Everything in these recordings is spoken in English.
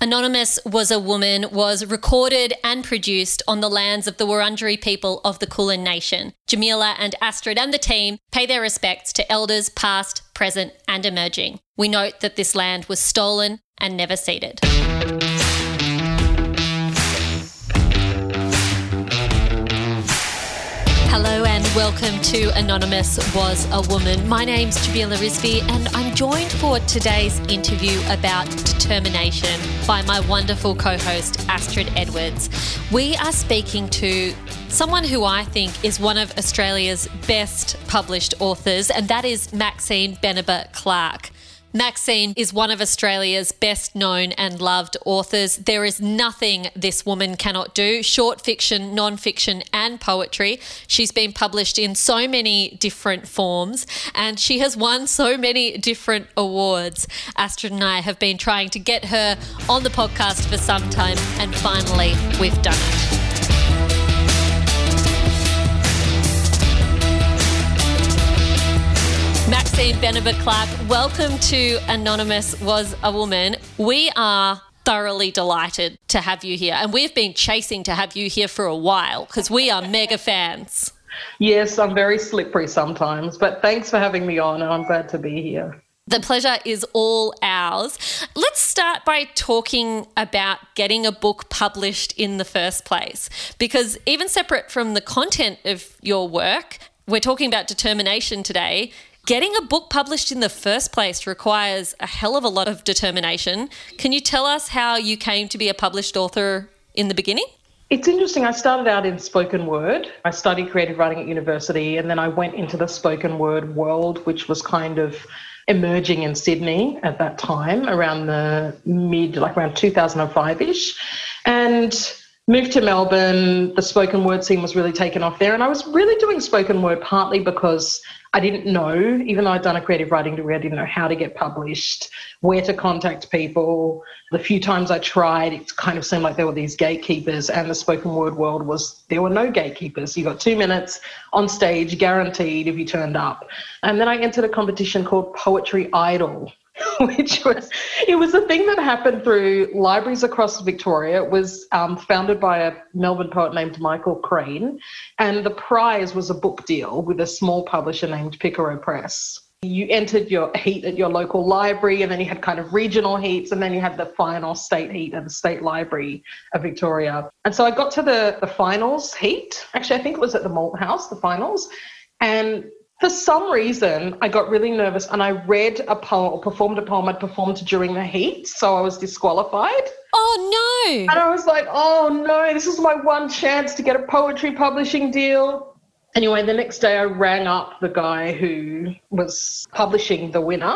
Anonymous Was a Woman was recorded and produced on the lands of the Wurundjeri people of the Kulin Nation. Jamila and Astrid and the team pay their respects to elders past, present, and emerging. We note that this land was stolen and never ceded. Hello welcome to Anonymous Was a Woman. My name's Jamila Rizvi and I'm joined for today's interview about determination by my wonderful co host Astrid Edwards. We are speaking to someone who I think is one of Australia's best published authors, and that is Maxine Beneba Clarke. Maxine is one of Australia's best known and loved authors. There is nothing this woman cannot do short fiction, non fiction, and poetry. She's been published in so many different forms and she has won so many different awards. Astrid and I have been trying to get her on the podcast for some time, and finally, we've done it. Beneba Clarke, welcome to Anonymous Was a Woman. We are thoroughly delighted to have you here, and we've been chasing to have you here for a while because we are mega fans. Yes, I'm very slippery sometimes, but thanks for having me on, and I'm glad to be here. The pleasure is all ours. Let's start by talking about getting a book published in the first place. Because even separate from the content of your work, we're talking about determination today. Getting a book published in the first place requires a hell of a lot of determination. Can you tell us how you came to be a published author in the beginning? It's interesting. I started out in spoken word. I studied creative writing at university, and then I went into the spoken word world, which was kind of emerging in Sydney at that time, around the mid, like around 2005 ish. And moved to Melbourne. The spoken word scene was really taken off there. And I was really doing spoken word partly because I didn't know, even though I'd done a creative writing degree, I didn't know how to get published, where to contact people. The few times I tried, it kind of seemed like there were these gatekeepers, and the spoken word world was there were no gatekeepers. You got two minutes on stage, guaranteed if you turned up. And then I entered a competition called Poetry Idol, which was it was a thing that happened through libraries across Victoria. It was um, founded by a Melbourne poet named Michael Crane, and the prize was a book deal with a small publisher named Picaro Press. You entered your heat at your local library, and then you had kind of regional heats, and then you had the final state heat at the State Library of Victoria. And so I got to the, the finals heat. Actually, I think it was at the Malthouse, the finals. And for some reason, I got really nervous and I read a poem or performed a poem I'd performed during the heat. So I was disqualified. Oh, no. And I was like, oh, no, this is my one chance to get a poetry publishing deal. Anyway, the next day I rang up the guy who was publishing the winner.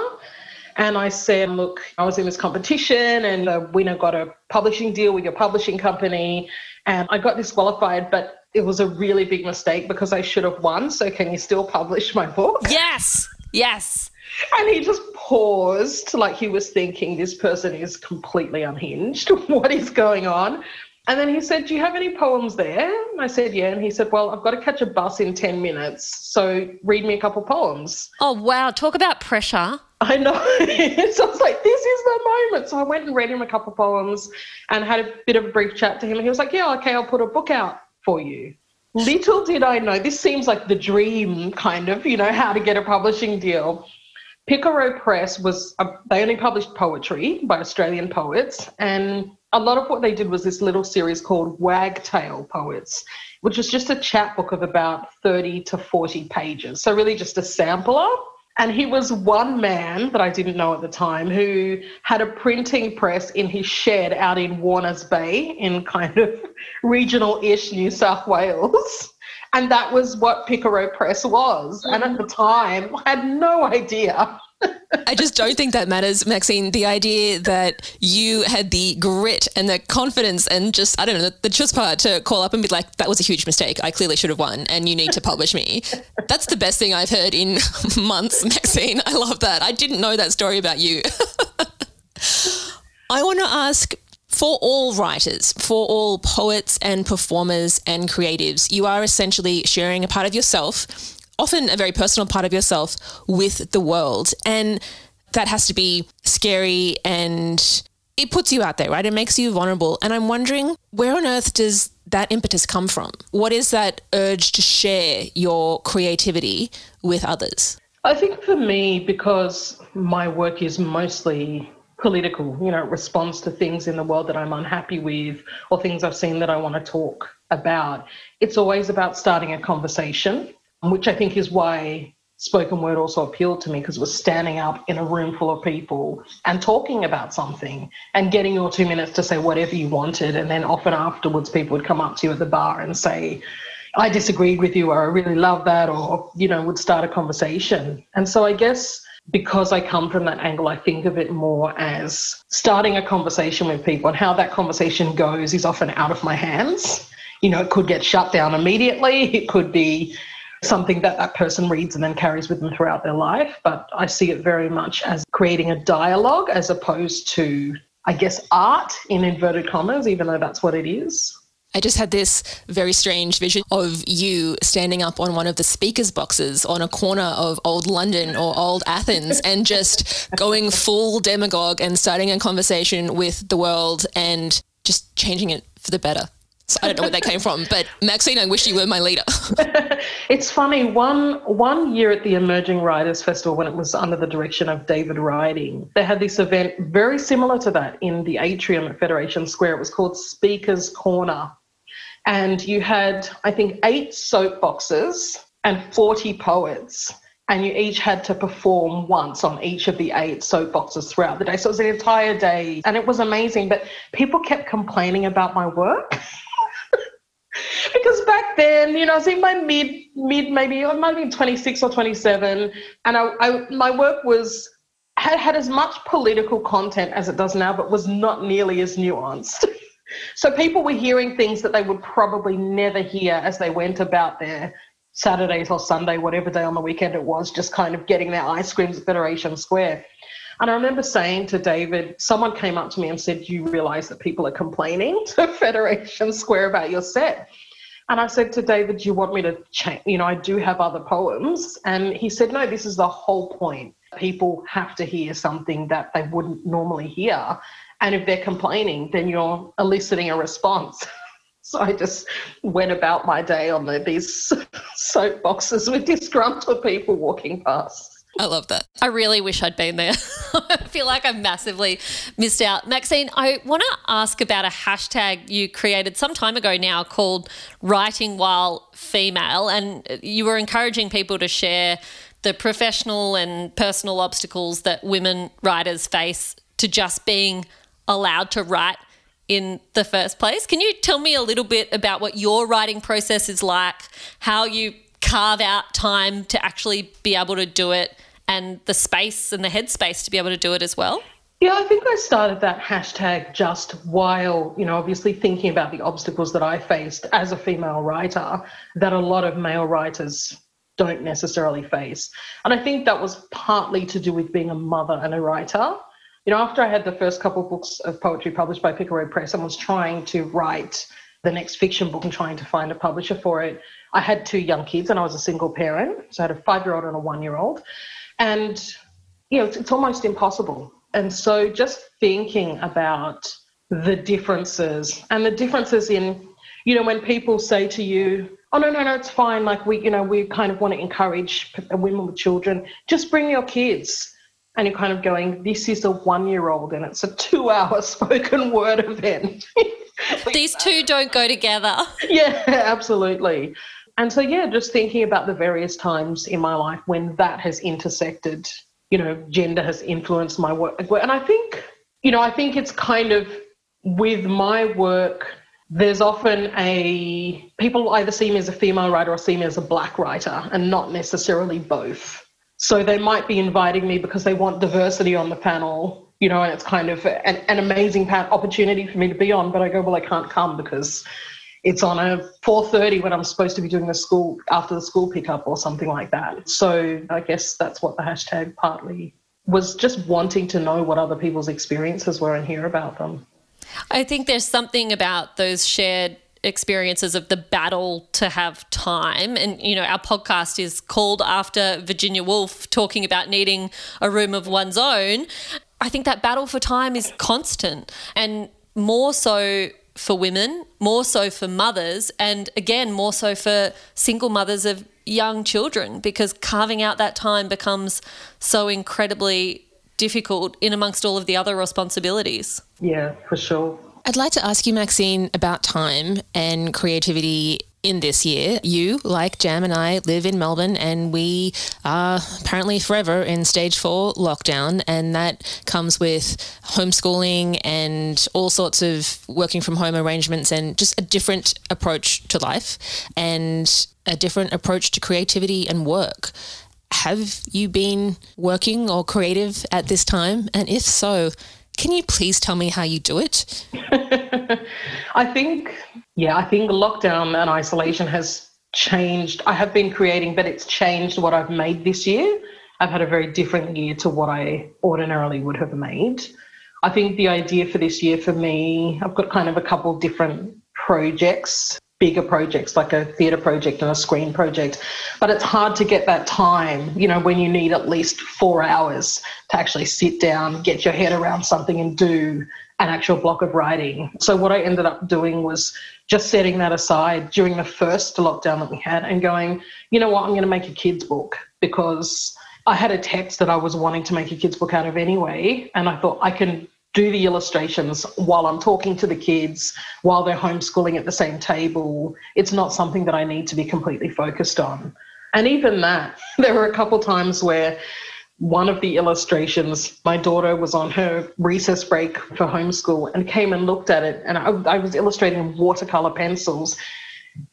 And I said, look, I was in this competition and the winner got a publishing deal with your publishing company. And I got disqualified, but it was a really big mistake because I should have won. So can you still publish my book? Yes. Yes. And he just paused, like he was thinking, this person is completely unhinged. what is going on? And then he said, Do you have any poems there? And I said, Yeah. And he said, Well, I've got to catch a bus in 10 minutes. So read me a couple poems. Oh, wow. Talk about pressure. I know. so I was like, This is the moment. So I went and read him a couple poems and had a bit of a brief chat to him. And he was like, Yeah, okay, I'll put a book out for you. Little did I know, this seems like the dream kind of, you know, how to get a publishing deal. Picaro Press was, a, they only published poetry by Australian poets, and a lot of what they did was this little series called Wagtail Poets, which was just a chapbook of about 30 to 40 pages. So, really, just a sampler and he was one man that I didn't know at the time who had a printing press in his shed out in Warners Bay in kind of regional ish New South Wales. And that was what Picaro Press was. And at mm-hmm. the time, I had no idea I just don't think that matters, Maxine. The idea that you had the grit and the confidence and just, I don't know, the, the part to call up and be like, that was a huge mistake. I clearly should have won and you need to publish me. That's the best thing I've heard in months, Maxine. I love that. I didn't know that story about you. I want to ask for all writers, for all poets and performers and creatives, you are essentially sharing a part of yourself often a very personal part of yourself with the world. And that has to be scary and it puts you out there, right? It makes you vulnerable. And I'm wondering where on earth does that impetus come from? What is that urge to share your creativity with others? I think for me, because my work is mostly political, you know, responds to things in the world that I'm unhappy with or things I've seen that I want to talk about. It's always about starting a conversation, which I think is why spoken word also appealed to me because it was standing up in a room full of people and talking about something and getting your two minutes to say whatever you wanted. And then often afterwards, people would come up to you at the bar and say, I disagreed with you, or I really love that, or, you know, would start a conversation. And so I guess because I come from that angle, I think of it more as starting a conversation with people and how that conversation goes is often out of my hands. You know, it could get shut down immediately. It could be something that that person reads and then carries with them throughout their life. But I see it very much as creating a dialogue as opposed to, I guess, art in inverted commas, even though that's what it is. I just had this very strange vision of you standing up on one of the speakers boxes on a corner of old London or old Athens and just going full demagogue and starting a conversation with the world and just changing it for the better. So I don't know where that came from, but Maxine, I wish you were my leader. it's funny. One one year at the Emerging Writers Festival, when it was under the direction of David Ryding, they had this event very similar to that in the atrium at Federation Square. It was called Speakers Corner, and you had I think eight soapboxes and forty poets and you each had to perform once on each of the eight soapboxes throughout the day. So it was an entire day, and it was amazing. But people kept complaining about my work. because back then, you know, I was in my mid, mid maybe I might have been 26 or 27, and I, I, my work was had had as much political content as it does now, but was not nearly as nuanced. so people were hearing things that they would probably never hear as they went about their Saturdays or Sunday, whatever day on the weekend it was, just kind of getting their ice creams at Federation Square. And I remember saying to David, someone came up to me and said, You realize that people are complaining to Federation Square about your set? And I said to David, Do you want me to change? You know, I do have other poems. And he said, No, this is the whole point. People have to hear something that they wouldn't normally hear. And if they're complaining, then you're eliciting a response. So I just went about my day on the, these soapboxes with disgruntled people walking past. I love that. I really wish I'd been there. I feel like I've massively missed out. Maxine, I want to ask about a hashtag you created some time ago now called Writing While Female. And you were encouraging people to share the professional and personal obstacles that women writers face to just being allowed to write in the first place. Can you tell me a little bit about what your writing process is like, how you carve out time to actually be able to do it? And the space and the headspace to be able to do it as well? Yeah, I think I started that hashtag just while, you know, obviously thinking about the obstacles that I faced as a female writer that a lot of male writers don't necessarily face. And I think that was partly to do with being a mother and a writer. You know, after I had the first couple of books of poetry published by Picaro Press and was trying to write the next fiction book and trying to find a publisher for it, I had two young kids and I was a single parent. So I had a five year old and a one year old. And, you know, it's, it's almost impossible. And so just thinking about the differences and the differences in, you know, when people say to you, oh, no, no, no, it's fine. Like, we, you know, we kind of want to encourage women with children, just bring your kids. And you're kind of going, this is a one year old and it's a two hour spoken word event. These two don't go together. Yeah, absolutely. And so, yeah, just thinking about the various times in my life when that has intersected, you know, gender has influenced my work. And I think, you know, I think it's kind of with my work, there's often a people either see me as a female writer or see me as a black writer and not necessarily both. So they might be inviting me because they want diversity on the panel, you know, and it's kind of an, an amazing opportunity for me to be on. But I go, well, I can't come because it's on a 4.30 when i'm supposed to be doing the school after the school pickup or something like that so i guess that's what the hashtag partly was just wanting to know what other people's experiences were and hear about them i think there's something about those shared experiences of the battle to have time. And, you know, our podcast is called after Virginia Woolf talking about needing a room of one's own. I think that battle for time is constant and more so for women, more so for mothers, and again, more so for single mothers of young children because carving out that time becomes so incredibly difficult in amongst all of the other responsibilities. Yeah, for sure. I'd like to ask you, Maxine, about time and creativity in this year. You, like Jam and I, live in Melbourne and we are apparently forever in stage four lockdown. And that comes with homeschooling and all sorts of working from home arrangements and just a different approach to life and a different approach to creativity and work. Have you been working or creative at this time? And if so, can you please tell me how you do it? I think, yeah, I think lockdown and isolation has changed. I have been creating, but it's changed what I've made this year. I've had a very different year to what I ordinarily would have made. I think the idea for this year for me, I've got kind of a couple different projects bigger projects like a theatre project and a screen project. But it's hard to get that time, you know, when you need at least four hours to actually sit down, get your head around something and do an actual block of writing. So what I ended up doing was just setting that aside during the first lockdown that we had and going, you know what, I'm going to make a kids book because I had a text that I was wanting to make a kids book out of anyway. And I thought I can do the illustrations while I'm talking to the kids, while they're homeschooling at the same table. It's not something that I need to be completely focused on. And even that, there were a couple times where one of the illustrations, my daughter was on her recess break for homeschool and came and looked at it. And I, I was illustrating watercolor pencils.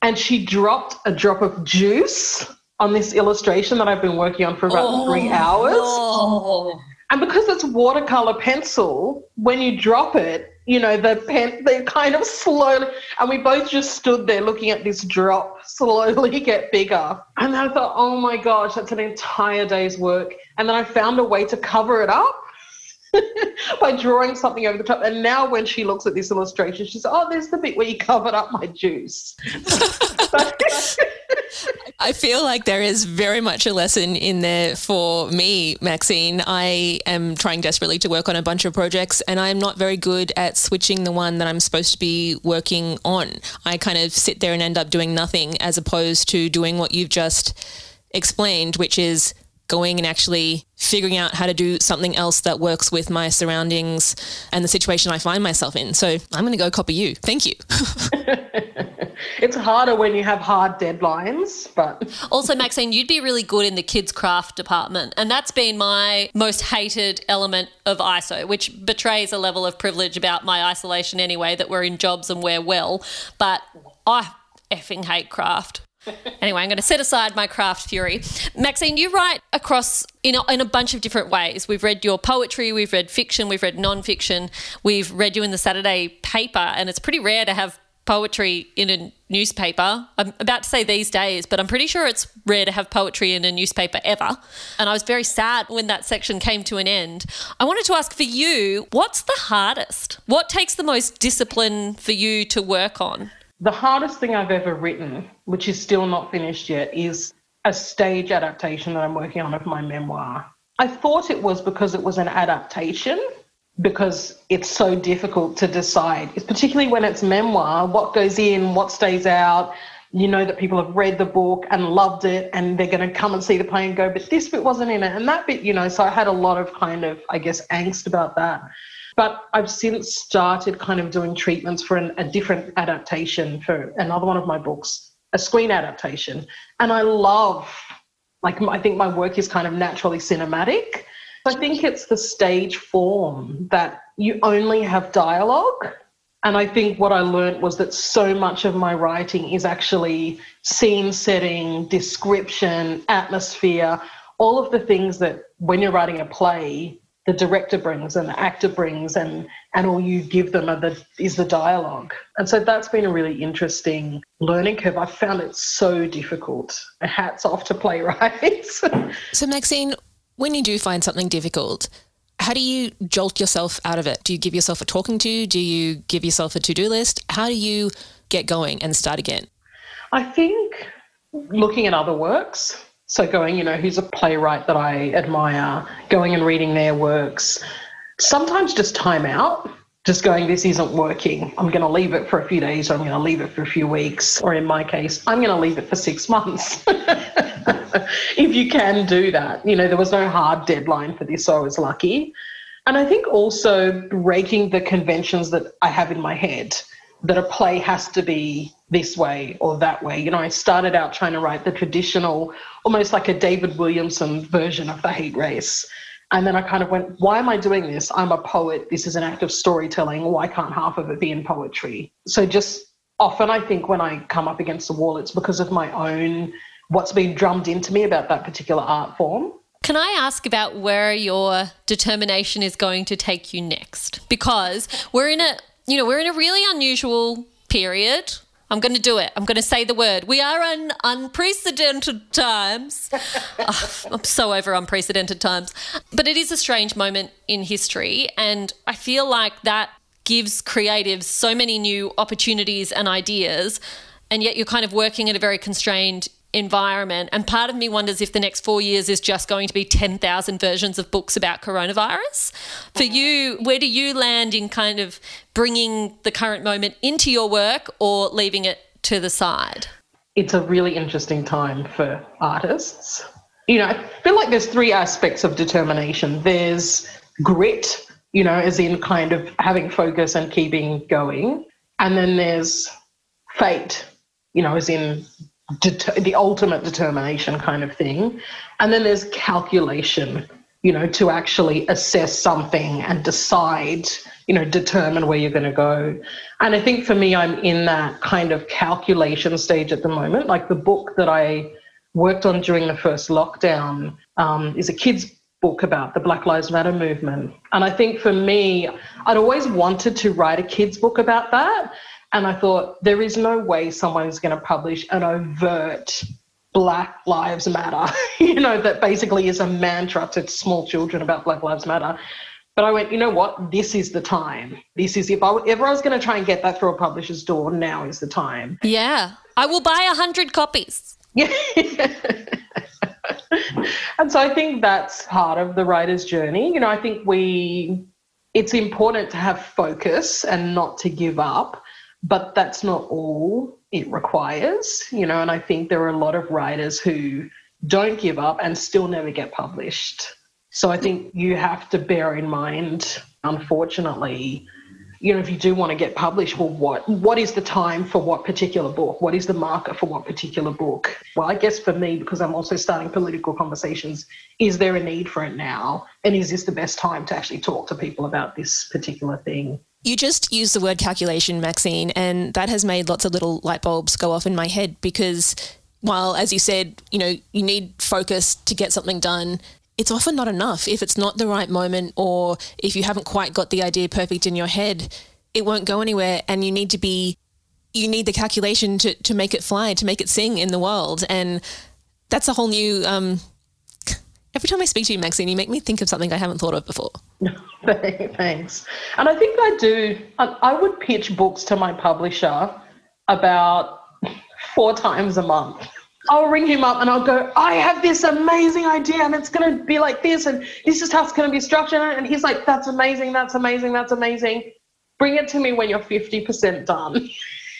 And she dropped a drop of juice on this illustration that I've been working on for about oh, three hours. Oh. And because it's watercolor pencil, when you drop it, you know, the pen, they kind of slowly, and we both just stood there looking at this drop slowly get bigger. And I thought, oh my gosh, that's an entire day's work. And then I found a way to cover it up by drawing something over the top. And now when she looks at this illustration, she says, oh, there's the bit where you covered up my juice. I feel like there is very much a lesson in there for me, Maxine. I am trying desperately to work on a bunch of projects and I'm not very good at switching the one that I'm supposed to be working on. I kind of sit there and end up doing nothing as opposed to doing what you've just explained, which is going and actually figuring out how to do something else that works with my surroundings and the situation I find myself in. So I'm going to go copy you. Thank you. it's harder when you have hard deadlines, but also Maxine, you'd be really good in the kids craft department, and that's been my most hated element of ISO, which betrays a level of privilege about my isolation anyway that we're in jobs and we're well, but I effing hate craft. Anyway, I'm going to set aside my craft fury. Maxine, you write across in a, in a bunch of different ways. We've read your poetry, we've read fiction, we've read non-fiction, we've read you in the Saturday paper, and it's pretty rare to have poetry in a newspaper. I'm about to say these days, but I'm pretty sure it's rare to have poetry in a newspaper ever. And I was very sad when that section came to an end. I wanted to ask for you, what's the hardest? What takes the most discipline for you to work on? The hardest thing I've ever written, which is still not finished yet, is a stage adaptation that I'm working on of my memoir. I thought it was because it was an adaptation because it's so difficult to decide. It's particularly when it's memoir, what goes in, what stays out. You know that people have read the book and loved it and they're going to come and see the play and go, but this bit wasn't in it. And that bit, you know, so I had a lot of kind of, I guess, angst about that. But I've since started kind of doing treatments for an, a different adaptation for another one of my books, a screen adaptation. And I love, like, I think my work is kind of naturally cinematic. I think it's the stage form that you only have dialogue. And I think what I learned was that so much of my writing is actually scene setting, description, atmosphere, all of the things that when you're writing a play, the director brings and the actor brings and and all you give them are the is the dialogue and so that's been a really interesting learning curve i found it so difficult hats off to playwrights so maxine when you do find something difficult, how do you jolt yourself out of it? Do you give yourself a talking to? Do you give yourself a to do list? How do you get going and start again? I think looking at other works. So, going, you know, who's a playwright that I admire, going and reading their works, sometimes just time out just going, this isn't working. I'm going to leave it for a few days, or I'm going to leave it for a few weeks, or in my case, I'm going to leave it for six months. if you can do that, you know, there was no hard deadline for this, so I was lucky. And I think also breaking the conventions that I have in my head that a play has to be this way or that way. You know, I started out trying to write the traditional, almost like a David Williamson version of the hate race and then I kind of went, why am I doing this? I'm a poet. This is an act of storytelling. Why can't half of it be in poetry? So just often I think when I come up against the wall, it's because of my own, what's been drummed into me about that particular art form. Can I ask about where your determination is going to take you next? Because we're in a, you know, we're in a really unusual period I'm going to do it. I'm going to say the word. We are in unprecedented times. oh, I'm so over unprecedented times. But it is a strange moment in history. And I feel like that gives creatives so many new opportunities and ideas. And yet you're kind of working in a very constrained environment. And part of me wonders if the next four years is just going to be 10,000 versions of books about coronavirus. For mm-hmm. you, where do you land in kind of bringing the current moment into your work or leaving it to the side? It's a really interesting time for artists. You know, I feel like there's three aspects of determination there's grit, you know, as in kind of having focus and keeping going. And then there's fate, you know, as in the ultimate determination kind of thing. And then there's calculation, you know, to actually assess something and decide, you know, determine where you're going to go. And I think for me, I'm in that kind of calculation stage at the moment. Like the book that I worked on during the first lockdown um, is a kid's book about the Black Lives Matter movement. And I think for me, I'd always wanted to write a kid's book about that. And I thought, there is no way someone is going to publish an overt Black Lives Matter, you know, that basically is a mantra to small children about Black Lives Matter. But I went, you know what? This is the time. This is if I ever I was going to try and get that through a publisher's door, now is the time. Yeah, I will buy a hundred copies. Yeah. and so I think that's part of the writer's journey. You know, I think we, it's important to have focus and not to give up but that's not all it requires, you know. And I think there are a lot of writers who don't give up and still never get published. So I think you have to bear in mind, unfortunately, you know, if you do want to get published, well, what what is the time for what particular book? What is the marker for what particular book? Well, I guess for me, because I'm also starting political conversations, is there a need for it now? And is this the best time to actually talk to people about this particular thing? You just used the word calculation, Maxine, and that has made lots of little light bulbs go off in my head because while, as you said, you know, you need focus to get something done, it's often not enough. If it's not the right moment or if you haven't quite got the idea perfect in your head, it won't go anywhere and you need to be you need the calculation to, to make it fly, to make it sing in the world. And that's a whole new um, every time I speak to you, Maxine, you make me think of something I haven't thought of before. Thanks. And I think I do. I, would pitch books to my publisher about four times a month. I'll ring him up and I'll go, I have this amazing idea and it's going to be like this and this is how it's going to be structured. And he's like, that's amazing, that's amazing, that's amazing. Bring it to me when you're 50% done.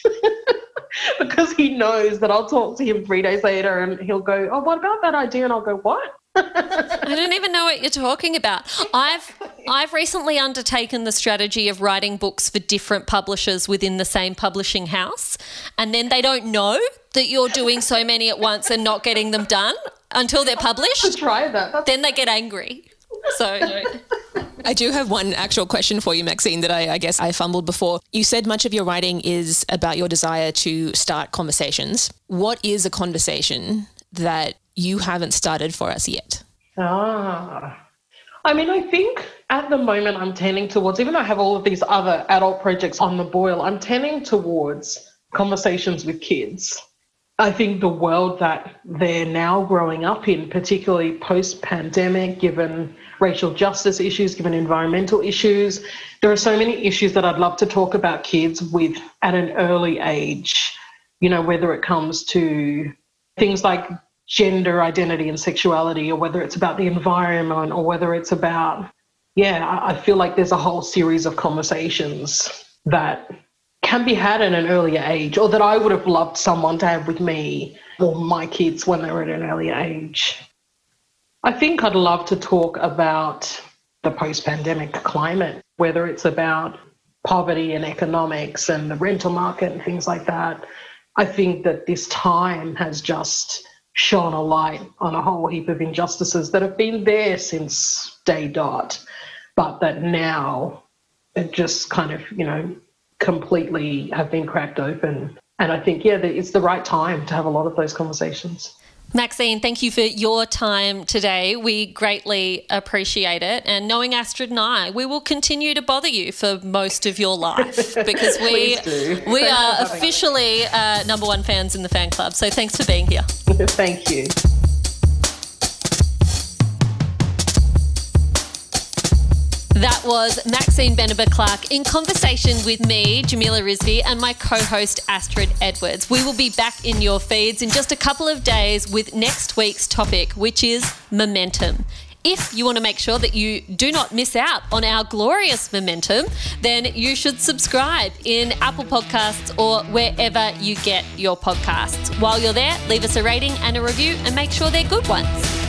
because he knows that I'll talk to him three days later and he'll go, oh, what about that idea? And I'll go, what? I don't even know what you're talking about. I've I've recently undertaken the strategy of writing books for different publishers within the same publishing house, and then they don't know that you're doing so many at once and not getting them done until they're published. Try that. That's- then they get angry. So. I do have one actual question for you, Maxine, that I, I, guess I fumbled before. You said much of your writing is about your desire to start conversations. What is a conversation that you haven't started for us yet? Ah. I mean, I think at the moment I'm tending towards, even though I have all of these other adult projects on the boil, I'm tending towards conversations with kids. I think the world that they're now growing up in, particularly post pandemic, given racial justice issues, given environmental issues, there are so many issues that I'd love to talk about kids with at an early age, you know, whether it comes to things like gender identity and sexuality, or whether it's about the environment, or whether it's about yeah, I feel like there's a whole series of conversations that can be had at an earlier age, or that I would have loved someone to have with me or my kids when they were at an earlier age. I think I'd love to talk about the post pandemic climate, whether it's about poverty and economics and the rental market and things like that. I think that this time has just shone a light on a whole heap of injustices that have been there since day dot, but that now it just kind of, you know, completely have been cracked open. And I think, yeah, it's the right time to have a lot of those conversations. Maxine, thank you for your time today. We greatly appreciate it. And knowing Astrid and I, we will continue to bother you for most of your life because we we are officially uh, number one fans in the fan club. So thanks for being here. thank you. That was Maxine Beneba Clarke in conversation with me, Jamila Rizvi, and my co host, Astrid Edwards. We will be back in your feeds in just a couple of days with next week's topic, which is momentum. If you want to make sure that you do not miss out on our glorious momentum, then you should subscribe in Apple Podcasts or wherever you get your podcasts. While you're there, leave us a rating and a review and make sure they're good ones.